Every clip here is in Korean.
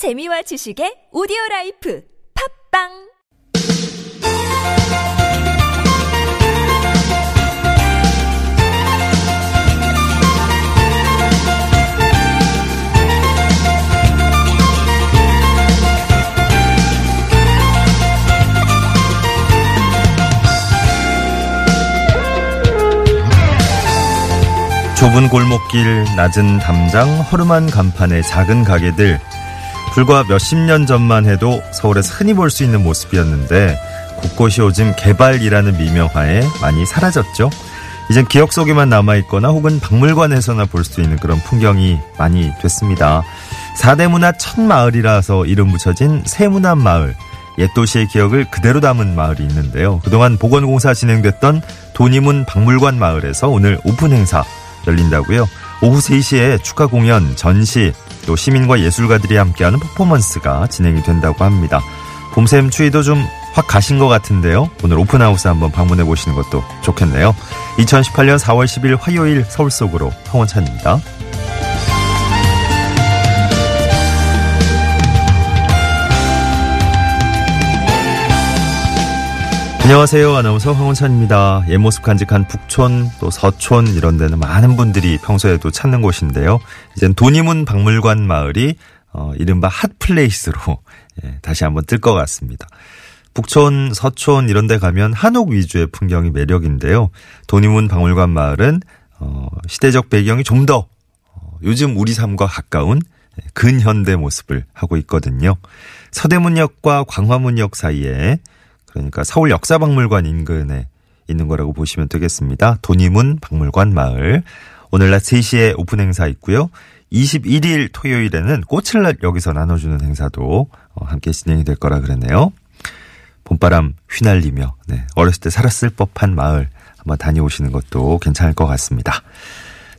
재미와 지식의 오디오 라이프 팝빵 좁은 골목길, 낮은 담장, 허름한 간판의 작은 가게들. 불과 몇십 년 전만 해도 서울에서 흔히 볼 수 있는 모습이었는데 곳곳이 요즘 개발이라는 미명하에 많이 사라졌죠. 이젠 기억 속에만 남아있거나 혹은 박물관에서나 볼 수 있는 그런 풍경이 많이 됐습니다. 사대문화 첫 마을이라서 이름 붙여진 세문화 마을. 옛 도시의 기억을 그대로 담은 마을이 있는데요. 그동안 보건공사 진행됐던 도니문 박물관 마을에서 오늘 오픈 행사 열린다고요. 오후 3시에 축하 공연, 전시, 또 시민과 예술가들이 함께하는 퍼포먼스가 진행이 된다고 합니다. 봄샘 추위도 좀 확 가신 것 같은데요. 오늘 오픈하우스 한번 방문해 보시는 것도 좋겠네요. 2018년 4월 10일 화요일 서울 속으로 황원찬입니다. 안녕하세요. 아나운서 황원찬입니다. 옛 모습 간직한 북촌 또 서촌 이런 데는 많은 분들이 평소에도 찾는 곳인데요. 이젠 돈의문 박물관 마을이 어, 이른바 hot place로 예, 다시 한번 뜰 것 같습니다. 북촌, 서촌 이런 데 가면 한옥 위주의 풍경이 매력인데요. 돈의문 박물관 마을은 어, 시대적 배경이 좀더 어, 요즘 우리 삶과 가까운 예, 근현대 모습을 하고 있거든요. 서대문역과 광화문역 사이에 그러니까 서울 역사박물관 인근에 있는 거라고 보시면 되겠습니다. 돈의문 박물관 마을. 오늘 낮 3시에 오픈 행사 있고요. 21일 토요일에는 꽃을 여기서 나눠주는 행사도 어, 함께 진행이 될 거라 그랬네요. 봄바람 휘날리며 네, 어렸을 때 살았을 법한 마을 한번 다녀오시는 것도 괜찮을 것 같습니다.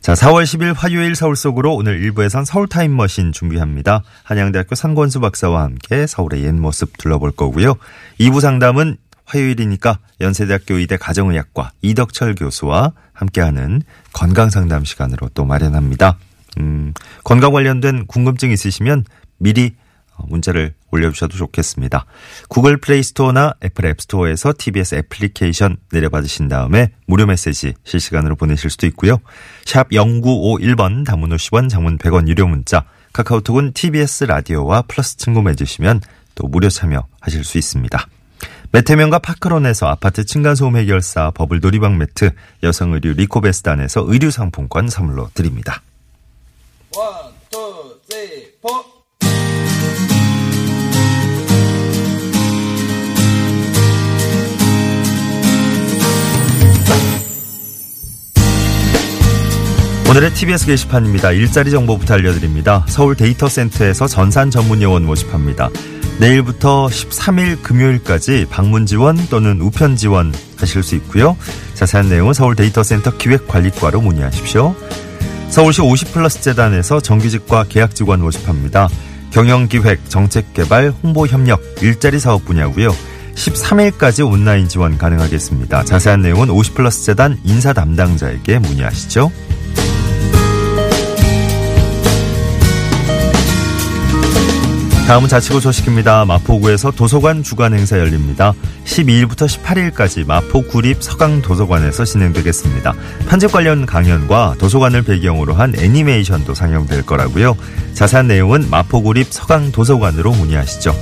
자, 4월 10일 화요일 서울 속으로 오늘 1부에선 서울 타임머신 준비합니다. 한양대학교 산권수 박사와 함께 서울의 옛 모습 둘러볼 거고요. 2부 상담은 화요일이니까 연세대학교 의대 가정의학과 이덕철 교수와 함께하는 건강 상담 시간으로 또 마련합니다. 음, 건강 관련된 궁금증 있으시면 미리 문자를 올려주셔도 좋겠습니다. 구글 플레이 스토어나 애플 앱 스토어에서 TBS 애플리케이션 내려받으신 다음에 무료 메시지 실시간으로 보내실 수도 있고요. 샵 0951번 단문 50원 장문 100원 유료 문자 카카오톡은 TBS 라디오와 플러스 친구 맺으시면 또 무료 참여하실 수 있습니다. 메테면과 파크론에서 아파트 층간소음 해결사 버블 놀이방 매트 여성 의류 리코베스단에서 의류 상품권 선물로 드립니다. 오늘의 TBS 게시판입니다. 일자리 정보부터 알려드립니다. 서울 데이터센터에서 전산 전문 요원 모집합니다. 내일부터 13일 금요일까지 방문 지원 또는 우편 지원 하실 수 있고요. 자세한 내용은 서울 데이터센터 기획관리과로 문의하십시오. 서울시 50플러스 재단에서 정규직과 계약 직원 모집합니다. 경영기획, 정책개발, 홍보협력, 일자리 사업 분야고요. 13일까지 온라인 지원 가능하겠습니다. 자세한 내용은 50플러스 재단 인사 담당자에게 문의하시죠. 다음은 자치구 소식입니다. 마포구에서 도서관 주간 행사 열립니다. 12일부터 18일까지 마포 구립 서강 도서관에서 진행되겠습니다. 편집 관련 강연과 도서관을 배경으로 한 애니메이션도 상영될 거라고요. 자세한 내용은 마포 구립 서강 도서관으로 문의하시죠.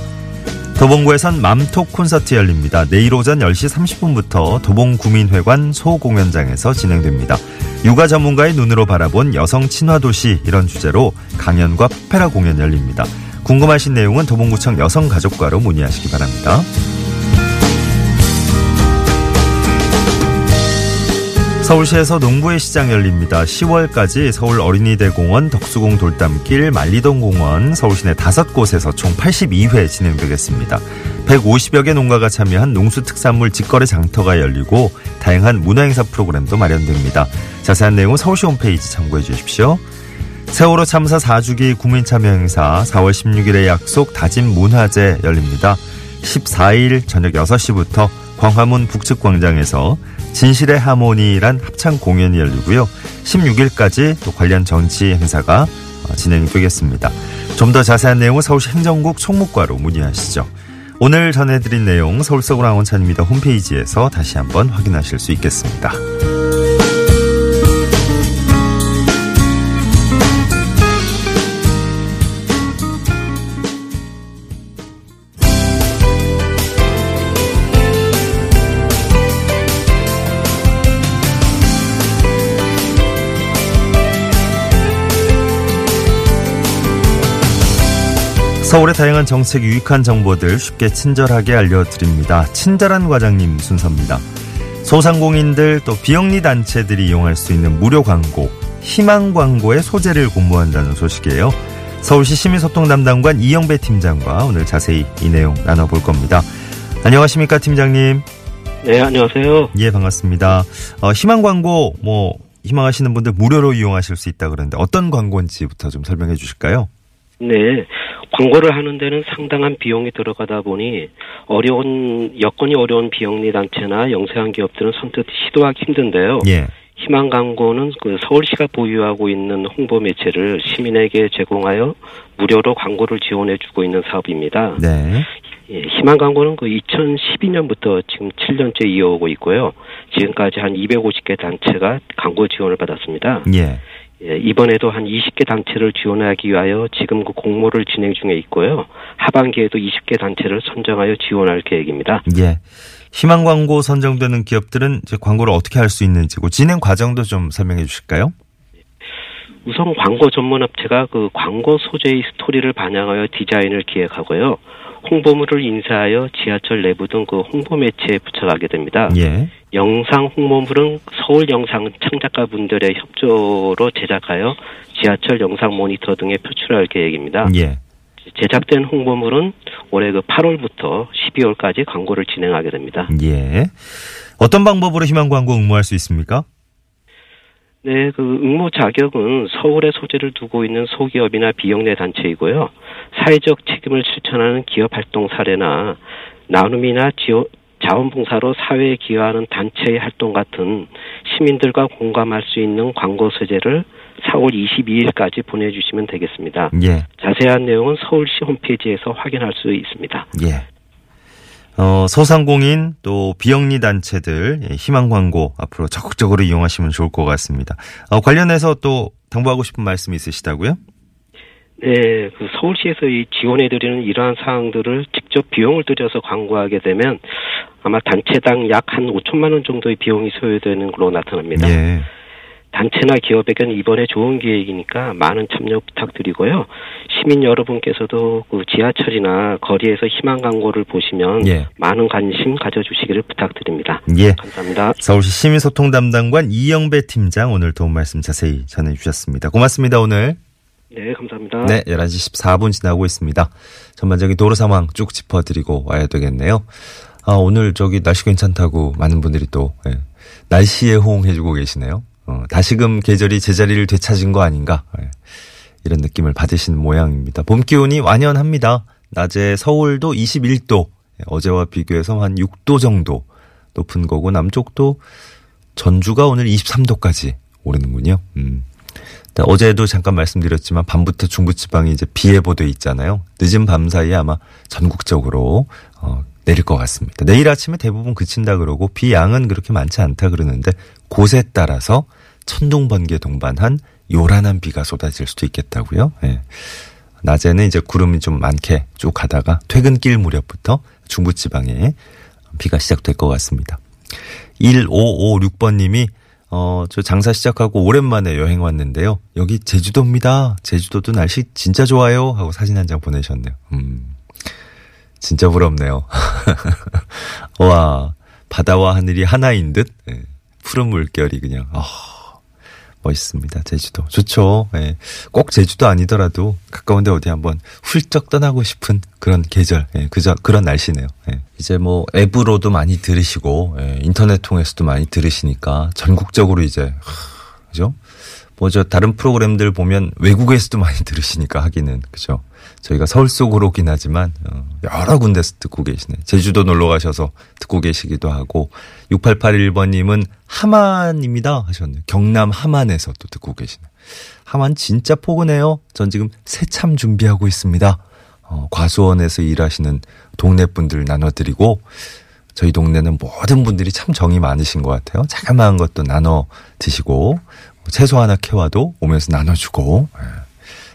도봉구에선 맘톡 콘서트 열립니다. 내일 오전 10시 30분부터 도봉구민회관 소공연장에서 진행됩니다. 육아 전문가의 눈으로 바라본 여성 친화도시 이런 주제로 강연과 페라 공연 열립니다. 궁금하신 내용은 도봉구청 여성가족과로 문의하시기 바랍니다. 서울시에서 농구의 시장 열립니다. 10월까지 서울 어린이대공원, 덕수공 돌담길, 만리동공원, 서울시내 다섯 곳에서 총 82회 진행되겠습니다. 150여 개 농가가 참여한 농수특산물 직거래 장터가 열리고 다양한 문화행사 프로그램도 마련됩니다. 자세한 내용은 서울시 홈페이지 참고해 주십시오. 세월호 참사 4주기 국민참여 행사 4월 16일에 약속 다짐 문화제 열립니다. 14일 저녁 6시부터 광화문 북측 광장에서 진실의 하모니란 합창 공연이 열리고요. 16일까지 또 관련 정치 행사가 어, 진행되겠습니다. 좀 더 자세한 내용은 서울시 행정국 총무과로 문의하시죠. 오늘 전해드린 내용 서울 서구 왕원찬입니다. 홈페이지에서 다시 한번 확인하실 수 있겠습니다. 서울의 다양한 정책 유익한 정보들 쉽게 친절하게 알려드립니다. 친절한 과장님 순서입니다. 소상공인들 또 비영리 단체들이 이용할 수 있는 무료 광고, 희망 광고의 소재를 공모한다는 소식이에요. 서울시 시민소통 담당관 이영배 팀장과 오늘 자세히 이 내용 나눠볼 겁니다. 안녕하십니까 팀장님? 네, 안녕하세요. 예, 반갑습니다. 어, 희망 광고 뭐 희망하시는 분들 무료로 이용하실 수 있다 그러는데 어떤 광고인지부터 좀 설명해 주실까요? 네, 광고를 하는 데는 상당한 비용이 들어가다 보니 어려운 여건이 어려운 비영리 단체나 영세한 기업들은 선뜻 시도하기 힘든데요. 예. 희망 광고는 그 서울시가 보유하고 있는 홍보 매체를 시민에게 제공하여 무료로 광고를 지원해주고 있는 사업입니다. 네. 예, 희망 광고는 그 2012년부터 지금 7년째 이어오고 있고요. 지금까지 한 250개 단체가 광고 지원을 받았습니다. 예. 예, 이번에도 한 20개 단체를 지원하기 위하여 지금 그 공모를 진행 중에 있고요. 하반기에도 20개 단체를 선정하여 지원할 계획입니다. 예. 희망 광고 선정되는 기업들은 이제 광고를 어떻게 할 수 있는지고 진행 과정도 좀 설명해 주실까요? 우선 광고 전문 업체가 그 광고 소재의 스토리를 반영하여 디자인을 기획하고요. 홍보물을 인쇄하여 지하철 내부 등 그 홍보 매체에 부착하게 됩니다. 예. 영상 홍보물은 서울 영상 창작가 분들의 협조로 제작하여 지하철 영상 모니터 등에 표출할 계획입니다. 예. 제작된 홍보물은 올해 그 8월부터 12월까지 광고를 진행하게 됩니다. 예. 어떤 방법으로 희망 광고 응모할 수 있습니까? 네, 그 응모 자격은 서울에 소재를 두고 있는 소기업이나 비영리 단체이고요. 사회적 책임을 실천하는 기업 활동 사례나 나눔이나 지원, 자원봉사로 사회에 기여하는 단체의 활동 같은 시민들과 공감할 수 있는 광고 소재를 4월 22일까지 보내주시면 되겠습니다. 예. 자세한 내용은 서울시 홈페이지에서 확인할 수 있습니다. 예. 어, 소상공인 또 비영리 단체들 예, 희망 광고 앞으로 적극적으로 이용하시면 좋을 것 같습니다. 어, 관련해서 또 당부하고 싶은 말씀 있으시다고요? 네, 그 서울시에서 이 지원해드리는 이러한 사항들을 직접 비용을 들여서 광고하게 되면 아마 단체당 약 한 5천만 원 정도의 비용이 소요되는 걸로 나타납니다. 예. 단체나 기업에게는 이번에 좋은 기획이니까 많은 참여 부탁드리고요. 시민 여러분께서도 그 지하철이나 거리에서 희망 광고를 보시면 예. 많은 관심 가져주시기를 부탁드립니다. 예. 감사합니다. 서울시 시민소통 담당관 이영배 팀장 오늘 도움 말씀 자세히 전해주셨습니다. 고맙습니다, 오늘. 네, 감사합니다. 네, 11시 14분 지나고 있습니다. 전반적인 도로 상황 쭉 짚어드리고 와야 되겠네요. 아, 오늘 저기 날씨 괜찮다고 많은 분들이 또, 예, 날씨에 호응해주고 계시네요. 어, 다시금 계절이 제자리를 되찾은 거 아닌가. 예, 이런 느낌을 받으신 모양입니다. 봄 기온이 완연합니다. 낮에 서울도 21도, 예, 어제와 비교해서 한 6도 정도 높은 거고, 남쪽도 전주가 오늘 23도까지 오르는군요. 음. 어제도 잠깐 말씀드렸지만 밤부터 중부지방이 이제 비 예보돼 있잖아요. 늦은 밤 사이에 아마 전국적으로 어, 내릴 것 같습니다. 내일 아침에 대부분 그친다 그러고 비 양은 그렇게 많지 않다 그러는데 곳에 따라서 천둥 번개 동반한 요란한 비가 쏟아질 수도 있겠다고요. 예. 낮에는 이제 구름이 좀 많게 쭉 가다가 퇴근길 무렵부터 중부지방에 비가 시작될 것 같습니다. 1556번님이 어, 저 장사 시작하고 오랜만에 여행 왔는데요. 여기 제주도입니다. 제주도도 날씨 진짜 좋아요. 하고 사진 한 장 보내셨네요. 음, 진짜 부럽네요. 와, 바다와 하늘이 하나인 듯, 예, 푸른 물결이 그냥, 아, 멋있습니다. 제주도. 좋죠. 예. 꼭 제주도 아니더라도 가까운데 어디 한번 훌쩍 떠나고 싶은 그런 계절, 예. 그저, 그런 날씨네요. 예. 이제 뭐 앱으로도 많이 들으시고, 예. 인터넷 통해서도 많이 들으시니까 전국적으로 이제, 하, 그죠? 뭐 저 다른 프로그램들 보면 외국에서도 많이 들으시니까 하기는, 그죠? 저희가 서울 속으로 오긴 하지만 어, 여러 군데서 듣고 계시네. 제주도 놀러 가셔서 듣고 계시기도 하고 6881번님은 하만입니다 하셨네요. 경남 하만에서 또 듣고 계시네. 하만 진짜 포근해요. 전 지금 새참 준비하고 있습니다. 어, 과수원에서 일하시는 동네 분들 나눠드리고 저희 동네는 모든 분들이 참 정이 많으신 것 같아요. 자그마한 것도 나눠 드시고 채소 하나 캐와도 오면서 나눠주고 예.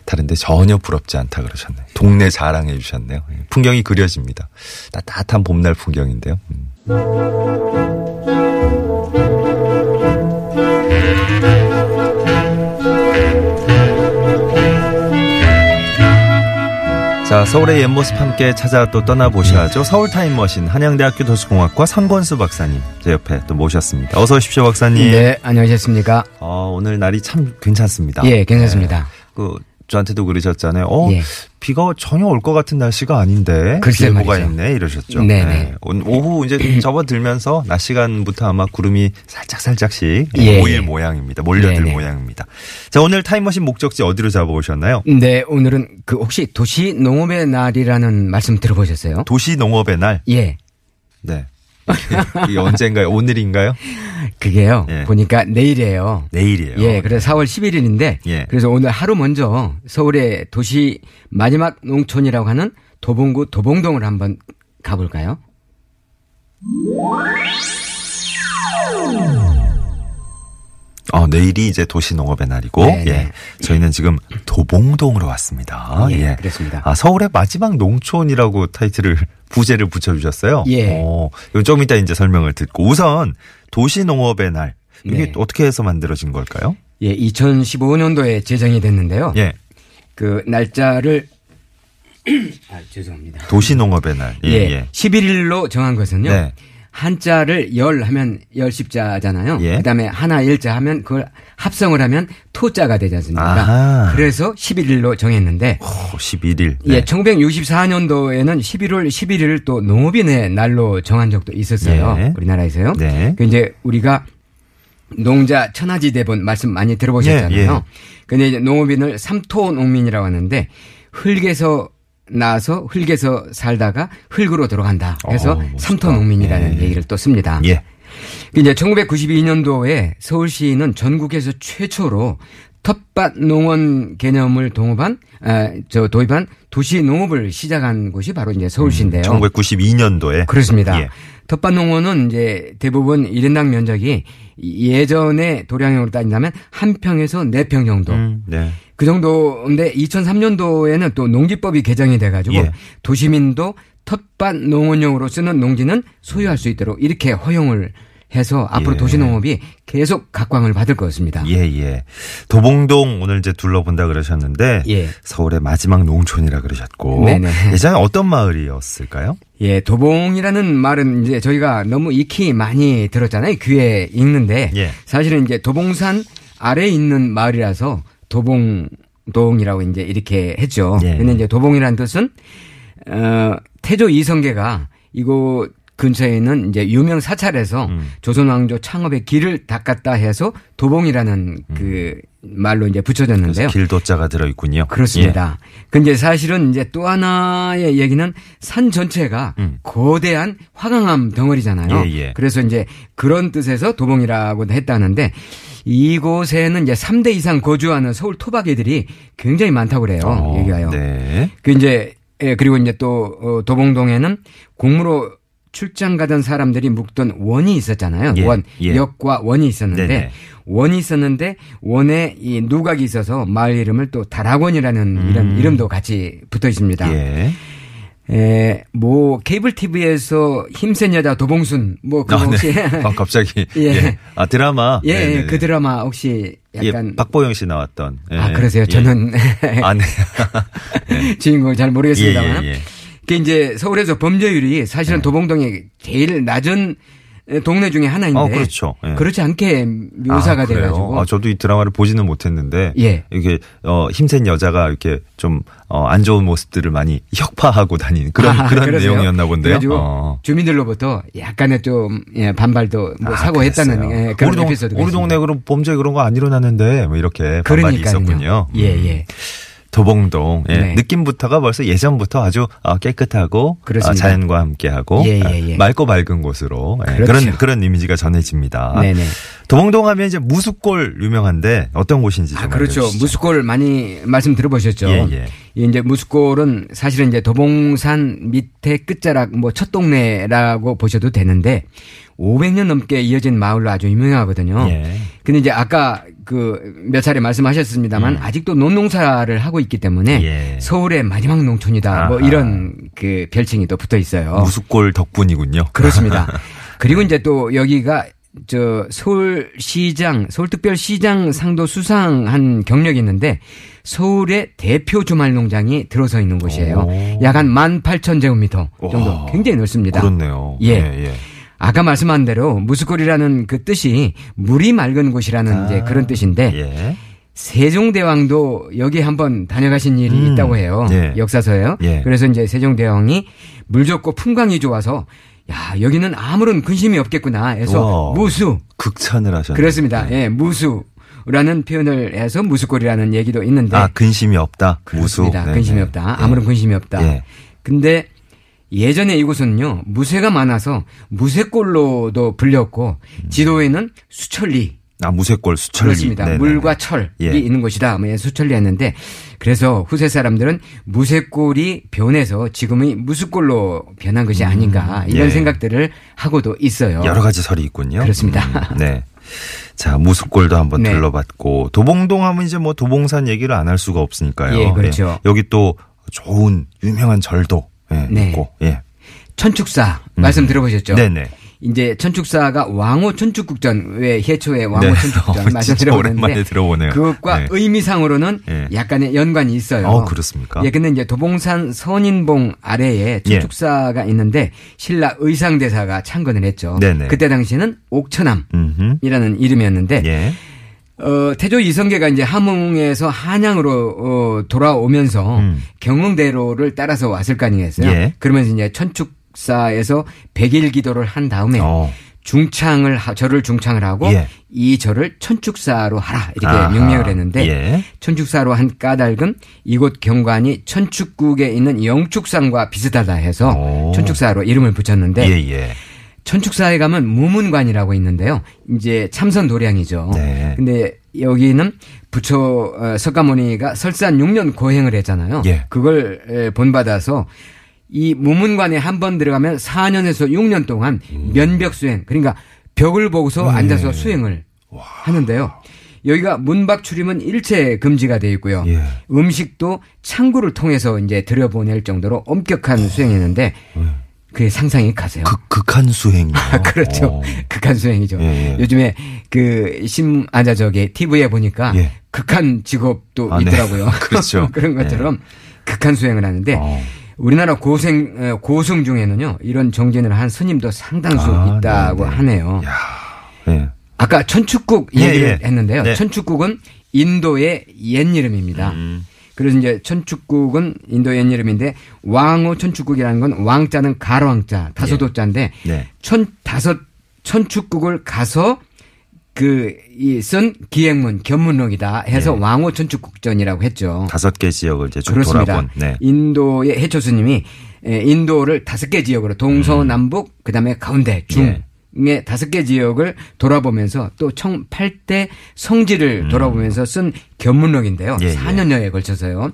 다른데 전혀 부럽지 않다 그러셨네요. 동네 자랑해 주셨네요. 예. 풍경이 그려집니다. 따뜻한 봄날 풍경인데요. 음. 자, 서울의 옛 모습 함께 찾아 또 떠나보셔야죠. 서울 타임머신 한양대학교 도시공학과 선권수 박사님 제 옆에 또 모셨습니다. 어서 오십시오, 박사님. 네, 안녕하셨습니까? 어, 오늘 날이 참 괜찮습니다. 예, 괜찮습니다. 네. 그 저한테도 그러셨잖아요. 어, 예. 비가 전혀 올 것 같은 날씨가 아닌데 글쎄 예보가 말이죠. 있네 이러셨죠. 네네. 오- 오후 이제 접어들면서 낮 시간부터 아마 구름이 살짝 살짝씩 예, 모일 예. 모양입니다. 몰려들 네네. 모양입니다. 자, 오늘 타임머신 목적지 어디로 잡아오셨나요? 네, 오늘은 그 혹시 도시 농업의 날이라는 말씀 들어보셨어요? 도시 농업의 날. 예. 네. 이게 언젠가요? 오늘인가요? 그게요. 예. 보니까 내일이에요. 내일이에요. 예, 그래서 4월 11일인데 예. 그래서 오늘 하루 먼저 서울의 도시 마지막 농촌이라고 하는 도봉구 도봉동을 한번 가볼까요? 어, 내일이 이제 도시농업의 날이고, 네, 네. 예. 저희는 지금 도봉동으로 왔습니다. 예, 예. 그렇습니다. 아, 서울의 마지막 농촌이라고 타이틀을, 부제를 붙여주셨어요. 예. 어, 좀 이따 이제 설명을 듣고, 우선 도시농업의 날. 이게 네. 어떻게 해서 만들어진 걸까요? 예, 2015년도에 제정이 됐는데요. 예. 그 날짜를 아, 죄송합니다. 도시농업의 날. 예, 예, 예. 11일로 정한 것은요. 네. 한자를 열 하면 열십자잖아요. 예. 그다음에 하나 일자 하면 그걸 합성을 하면 토자가 되지 않습니까? 아하. 그래서 11일로 정했는데 오, 11일. 예, 1964년도에는 11월 11일을 또 농업인의 날로 정한 적도 있었어요. 예. 우리나라에서요. 네. 그 이제 우리가 농자 천하지 대본 말씀 많이 들어보셨잖아요. 예, 예. 근데 이제 농업인을 삼토 농민이라고 하는데 흙에서 나서 흙에서 살다가 흙으로 들어간다. 그래서. 삼토 농민이라는 예. 얘기를 또 씁니다. 예. 그 이제 1992년도에 서울시는 전국에서 최초로 텃밭 농원 개념을 동업한 아, 저 도입한 도시 농업을 시작한 곳이 바로 이제 서울시인데요. 1992년도에. 그렇습니다. 예. 텃밭 농원은 이제 대부분 1인당 면적이 예전에 도량형으로 따진다면 한 평에서 네 평 정도. 음, 네. 그 정도인데 2003년도에는 또 농지법이 개정이 돼가지고 예. 도시민도 텃밭 농원용으로 쓰는 농지는 소유할 수 있도록 이렇게 허용을 해서 앞으로 예. 도시농업이 계속 각광을 받을 것 같습니다. 예, 예. 도봉동 오늘 이제 둘러본다 그러셨는데 예. 서울의 마지막 농촌이라 그러셨고 네네. 예전에 어떤 마을이었을까요? 예, 도봉이라는 말은 이제 저희가 너무 익히 많이 들었잖아요. 귀에 읽는데 예. 사실은 이제 도봉산 아래에 있는 마을이라서 도봉동이라고 이제 이렇게 했죠. 예. 근데 이제 도봉이라는 뜻은 어 태조 이성계가 이곳 근처에 있는 이제 유명 사찰에서 음. 조선 왕조 창업의 길을 닦았다 해서 도봉이라는 그 말로 이제 붙여졌는데요. 음. 길도자가 들어 있군요. 그렇습니다. 근데 사실은 이제 또 하나의 얘기는 산 전체가 음. 거대한 화강암 덩어리잖아요. 예, 예. 그래서 이제 그런 뜻에서 도봉이라고 했다는데 이곳에는 이제 3대 이상 거주하는 서울 토박이들이 굉장히 많다고 그래요. 어, 얘기가요. 네. 그 이제 예, 그리고 이제 또 어, 도봉동에는 공무로 출장 가던 사람들이 묵던 원이 있었잖아요. 예, 원 예. 역과 원이 있었는데 네네. 원이 있었는데 원에 이 누각이 있어서 마을 이름을 또 다락원이라는 이름 이름도 같이 붙어 있습니다. 음. 예. 에, 뭐 케이블 TV에서 힘센 여자 도봉순 뭐 그거 아, 혹시 네. 아, 갑자기. 예. 예. 아, 드라마. 예, 네네네. 예, 그 드라마 혹시 약간 예, 박보영 씨 나왔던. 예. 아 그러세요? 예. 저는 아, 네. 주인공을 잘 모르겠습니다만. 예, 예, 예. 그 이제 서울에서 범죄율이 사실은 도봉동이 제일 낮은 동네 중에 하나인데 어, 그렇죠. 예. 그렇지 않게 묘사가 아? 돼가지고 아, 저도 이 드라마를 보지는 못했는데. 예. 이게, 어, 힘센 여자가 이렇게 좀, 어, 안 좋은 모습들을 많이 혁파하고 다니는 그런, 아, 그런 그러세요? 내용이었나 본데요. 어. 주민들로부터 약간의 좀 예, 반발도 뭐 아, 사고했다는. 예, 그런 우리, 동, 우리 동네. 그럼 범죄 그런 거 안 일어나는데 뭐 이렇게 반발이 그러니까요. 있었군요. 예, 음. 예. 도봉동 예. 네. 느낌부터가 벌써 예전부터 아주 어, 깨끗하고 그렇습니다. 어, 자연과 함께하고 예, 예, 예. 맑고 밝은 곳으로 예, 그렇죠. 그런 그런 이미지가 전해집니다. 네네. 도봉동 하면 이제 무수골 유명한데 어떤 곳인지 좀 아, 그렇죠. 알려주시죠. 무수골 많이 말씀 들어보셨죠. 예, 예. 이 이제 무수골은 사실은 이제 도봉산 밑에 끝자락 뭐 첫 동네라고 보셔도 되는데 500년 넘게 이어진 마을로 아주 유명하거든요. 예. 근데 이제 아까 그 몇 차례 말씀하셨습니다만 아직도 논농사를 하고 있기 때문에 음. 예. 서울의 마지막 농촌이다. 뭐 아하. 이런 그 별칭이 또 붙어 있어요. 무수골 덕분이군요. 그렇습니다. 그리고 이제 또 여기가 저 서울시장, 서울특별시장 상도 수상한 경력이 있는데 서울의 대표 주말 농장이 들어서 있는 곳이에요. 오. 약한 18,000제곱미터 정도 와. 굉장히 넓습니다. 그렇네요. 예. 예. 아까 말씀한 대로 무스골이라는 그 뜻이 물이 맑은 곳이라는 이제 그런 뜻인데 예. 세종대왕도 여기 한번 다녀가신 일이 음. 있다고 해요. 예. 역사서에요. 예. 그래서 이제 세종대왕이 물 좋고 풍광이 좋아서 야 여기는 아무런 근심이 없겠구나 해서 우와. 무수 극찬을 하셨네요. 그렇습니다. 예, 무수 라는 표현을 해서 무수골이라는 얘기도 있는데 아, 근심이 없다. 무수. 그렇습니다. 네, 근심이 네. 없다. 예. 아무런 근심이 없다. 예. 근데 예전에 이곳은요 무쇠가 많아서 무쇠골로도 불렸고 지도에는 수천리 아, 무쇠골 수천리. 그렇습니다. 네네네. 물과 철이 예. 있는 곳이다. 뭐 수천리 했는데 그래서 후세 사람들은 무쇠골이 변해서 지금의 무수골로 변한 것이 아닌가 이런 예. 생각들을 하고도 있어요. 여러 가지 설이 있군요. 그렇습니다. 음, 네. 자, 무수골도 한번 네. 들러봤고 도봉동 하면 이제 뭐 도봉산 얘기를 안 할 수가 없으니까요. 예, 그렇죠. 여기 또 좋은 유명한 절도 예, 네. 있고. 예. 천축사 말씀 들어보셨죠? 음. 네네. 이제 천축사가 왕호 천축국전 왜 해초의 왕호 네. 천축국전 어, 말씀 들어보는데 들어보네요. 그것과 네. 의미상으로는 예. 약간의 연관이 있어요. 어, 그렇습니까? 예, 근데 이제 도봉산 선인봉 아래에 예. 천축사가 있는데 신라 의상대사가 창건을 했죠. 네네. 그때 당시에는 옥천암이라는 음흠. 이름이었는데 예. 어, 태조 이성계가 이제 함흥에서 한양으로 어, 돌아오면서 음. 경흥대로를 따라서 왔을 거 아니겠어요? 예. 그러면서 이제 천축사에서 백일 기도를 한 다음에 어. 중창을 하- 절을 중창을 하고 예. 이 절을 천축사로 하라 이렇게 아하. 명명을 했는데 예. 천축사로 한 까닭은 이곳 경관이 천축국에 있는 영축산과 비슷하다 해서 오. 천축사로 이름을 붙였는데 예, 예. 천축사에 가면 무문관이라고 있는데요. 이제 참선 도량이죠. 네. 근데 여기는 부처 어, 석가모니가 설산 6년 고행을 했잖아요. 예. 그걸 에, 본받아서 이 무문관에 한 번 들어가면 4년에서 6년 동안 음. 면벽 수행 그러니까 벽을 보고서 네. 앉아서 수행을 하는데요. 여기가 문밖 출입은 일체 금지가 되어 있고요. 예. 음식도 창구를 통해서 이제 들여보낼 정도로 엄격한 수행이었는데 그게 상상이 가세요. 극, 극한 수행이요. 그렇죠. 어. 극한 수행이죠. 예, 예. 요즘에 그 심, 아, 자, 저기 TV에 보니까 예. 극한 직업도 아, 네. 있더라고요. 그렇죠. 그런 것처럼 극한 수행을 하는데 어. 우리나라 고생, 어, 고승 중에는요, 이런 정진을 한 스님도 상당수 아, 있다고 네 네. 하네요. 야. 예. 아까 천축국 예, 얘기를 예. 했는데요. 네. 천축국은 인도의 옛 이름입니다. 음. 그래서 이제 천축국은 인도의 옛 이름인데 왕호 천축국이라는 건 왕자는 가로왕자 다소도자인데 네. 천 다섯 천축국을 가서 그 이 쓴 기행문 견문록이다 해서 네. 왕호 천축국전이라고 했죠. 다섯 개 지역을 이제 쭉 그렇습니다. 돌아본. 네. 인도의 해초 스님이 에, 인도를 다섯 개 지역으로 동서 남북 그다음에 가운데 예. 중 의 다섯 개 지역을 돌아보면서 또총 8대 성지를 돌아보면서 쓴 견문록인데요. 음. 예, 예. 4년여에 걸쳐서요.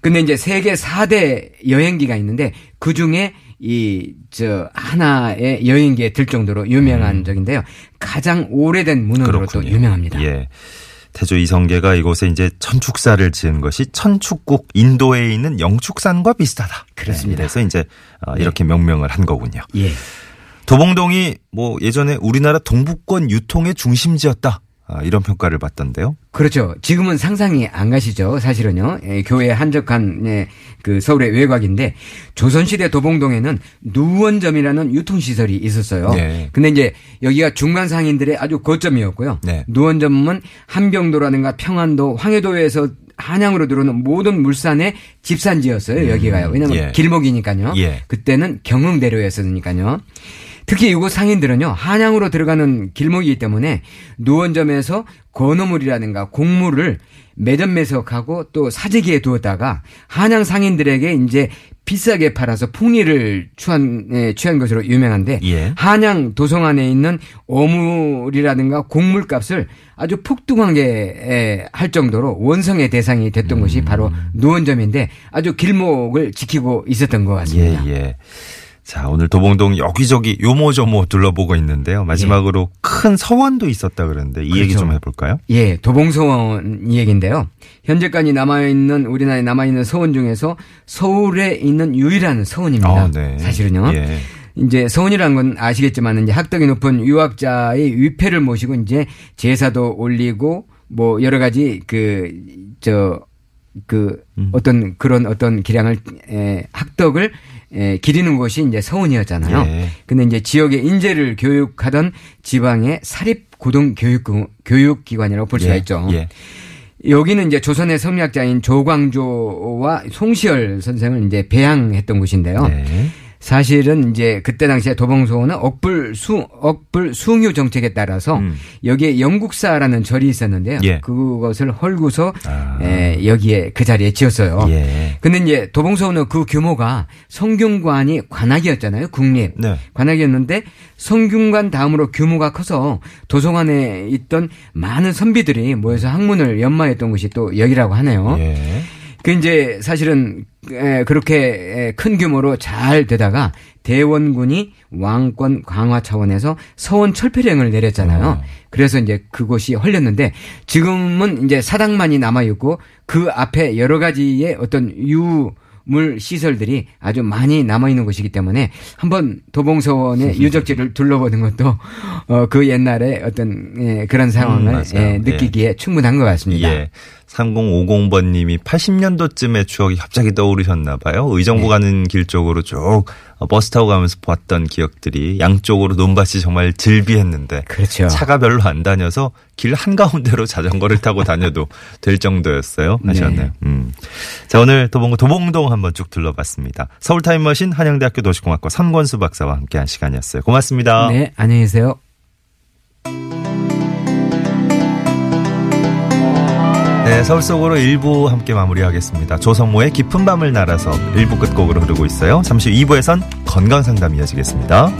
근데 이제 세계 4대 여행기가 있는데 그 중에 이, 저, 하나의 여행기에 들 정도로 유명한 적인데요. 가장 오래된 문헌으로 또 음. 유명합니다. 예. 태조 이성계가 이곳에 이제 천축사를 지은 것이 천축국 인도에 있는 영축산과 비슷하다. 그렇습니다. 네, 그래서 이제 어, 이렇게 명명을 한 거군요. 예. 도봉동이 뭐 예전에 우리나라 동북권 유통의 중심지였다. 아, 이런 평가를 받던데요. 그렇죠. 지금은 상상이 안 가시죠. 사실은요. 예, 교회 한적한 예, 그 서울의 외곽인데 조선시대 도봉동에는 누원점이라는 유통시설이 있었어요. 네. 근데 이제 여기가 중간 상인들의 아주 거점이었고요. 네. 누원점은 한병도라든가 평안도, 황해도에서 한양으로 들어오는 모든 물산의 집산지였어요. 여기가요. 왜냐하면 예. 길목이니까요. 예. 그때는 경흥대로였으니까요. 특히 이곳 상인들은요 한양으로 들어가는 길목이기 때문에 노원점에서 건어물이라든가 곡물을 매점 매석하고 또 사재기에 두었다가 한양 상인들에게 이제 비싸게 팔아서 풍리를 취한 예, 취한 것으로 유명한데 예. 한양 도성안에 있는 어물이라든가 곡물값을 아주 폭등하게 예, 할 정도로 원성의 대상이 됐던 음. 바로 노원점인데 아주 길목을 지키고 있었던 것 같습니다. 예, 예. 자, 오늘 도봉동 여기저기 요모조모 둘러보고 있는데요. 마지막으로 큰 서원도 있었다 그러는데 이 얘기 그렇죠. 좀 해볼까요? 예, 도봉서원 얘기인데요. 현재까지 남아있는, 우리나라에 남아있는 서원 중에서 서울에 있는 유일한 서원입니다. 아, 네. 사실은요. 예. 이제 서원이라는 건 아시겠지만 이제 학덕이 높은 유학자의 위패를 모시고 이제 제사도 올리고 뭐 여러 가지 그, 저, 그 음. 어떤 그런 어떤 기량을 에, 학덕을 에, 기리는 곳이 이제 서원이었잖아요. 예. 근데 이제 지역의 인재를 교육하던 지방의 사립 고등 교육 교육 기관이라고 볼 수가 예, 있죠. 예. 여기는 이제 조선의 성리학자인 조광조와 송시열 선생을 이제 배양했던 곳인데요. 네. 사실은 이제 그때 당시에 도봉소는 억불 수 억불 숭유 정책에 따라서 음. 여기에 영국사라는 절이 있었는데요. 예. 그것을 헐고서 아. 에, 여기에 그 자리에 지었어요. 예. 근데 이제 도봉소는 그 규모가 성균관이 관악이었잖아요. 국립. 네. 관악이었는데 성균관 다음으로 규모가 커서 도서관에 있던 많은 선비들이 모여서 학문을 연마했던 곳이 또 여기라고 하네요. 예. 그 이제 사실은 에, 그렇게 에, 큰 규모로 잘 되다가 대원군이 왕권 강화 차원에서 서원 철폐령을 내렸잖아요. 어. 그래서 이제 그곳이 헐렸는데 지금은 이제 사당만이 남아 있고 그 앞에 여러 가지의 어떤 유 물 시설들이 아주 많이 남아 있는 곳이기 때문에 한번 도봉서원의 유적지를 둘러보는 것도 어, 그 옛날에 어떤 예, 그런 상황을 음. 예, 느끼기에 충분한 것 같습니다. 예. 3050번님이 80년도쯤의 추억이 갑자기 떠오르셨나 봐요. 의정부 네. 가는 길 쪽으로 쭉 버스 타고 가면서 봤던 기억들이 양쪽으로 논밭이 정말 즐비했는데 그렇죠. 차가 별로 안 다녀서 길 한가운데로 자전거를 타고 다녀도 될 정도였어요. 하셨네요. 네. 음. 자, 오늘 도봉, 도봉동 한번 쭉 둘러봤습니다. 서울 타임머신 한양대학교 도시공학과 선권수 박사와 함께한 시간이었어요. 고맙습니다. 네, 안녕히 계세요. 네, 서울 속으로 1부 함께 마무리하겠습니다. 조성모의 깊은 밤을 날아서 1부 끝곡으로 흐르고 있어요. 잠시 후 2부에선 건강 상담 이어지겠습니다.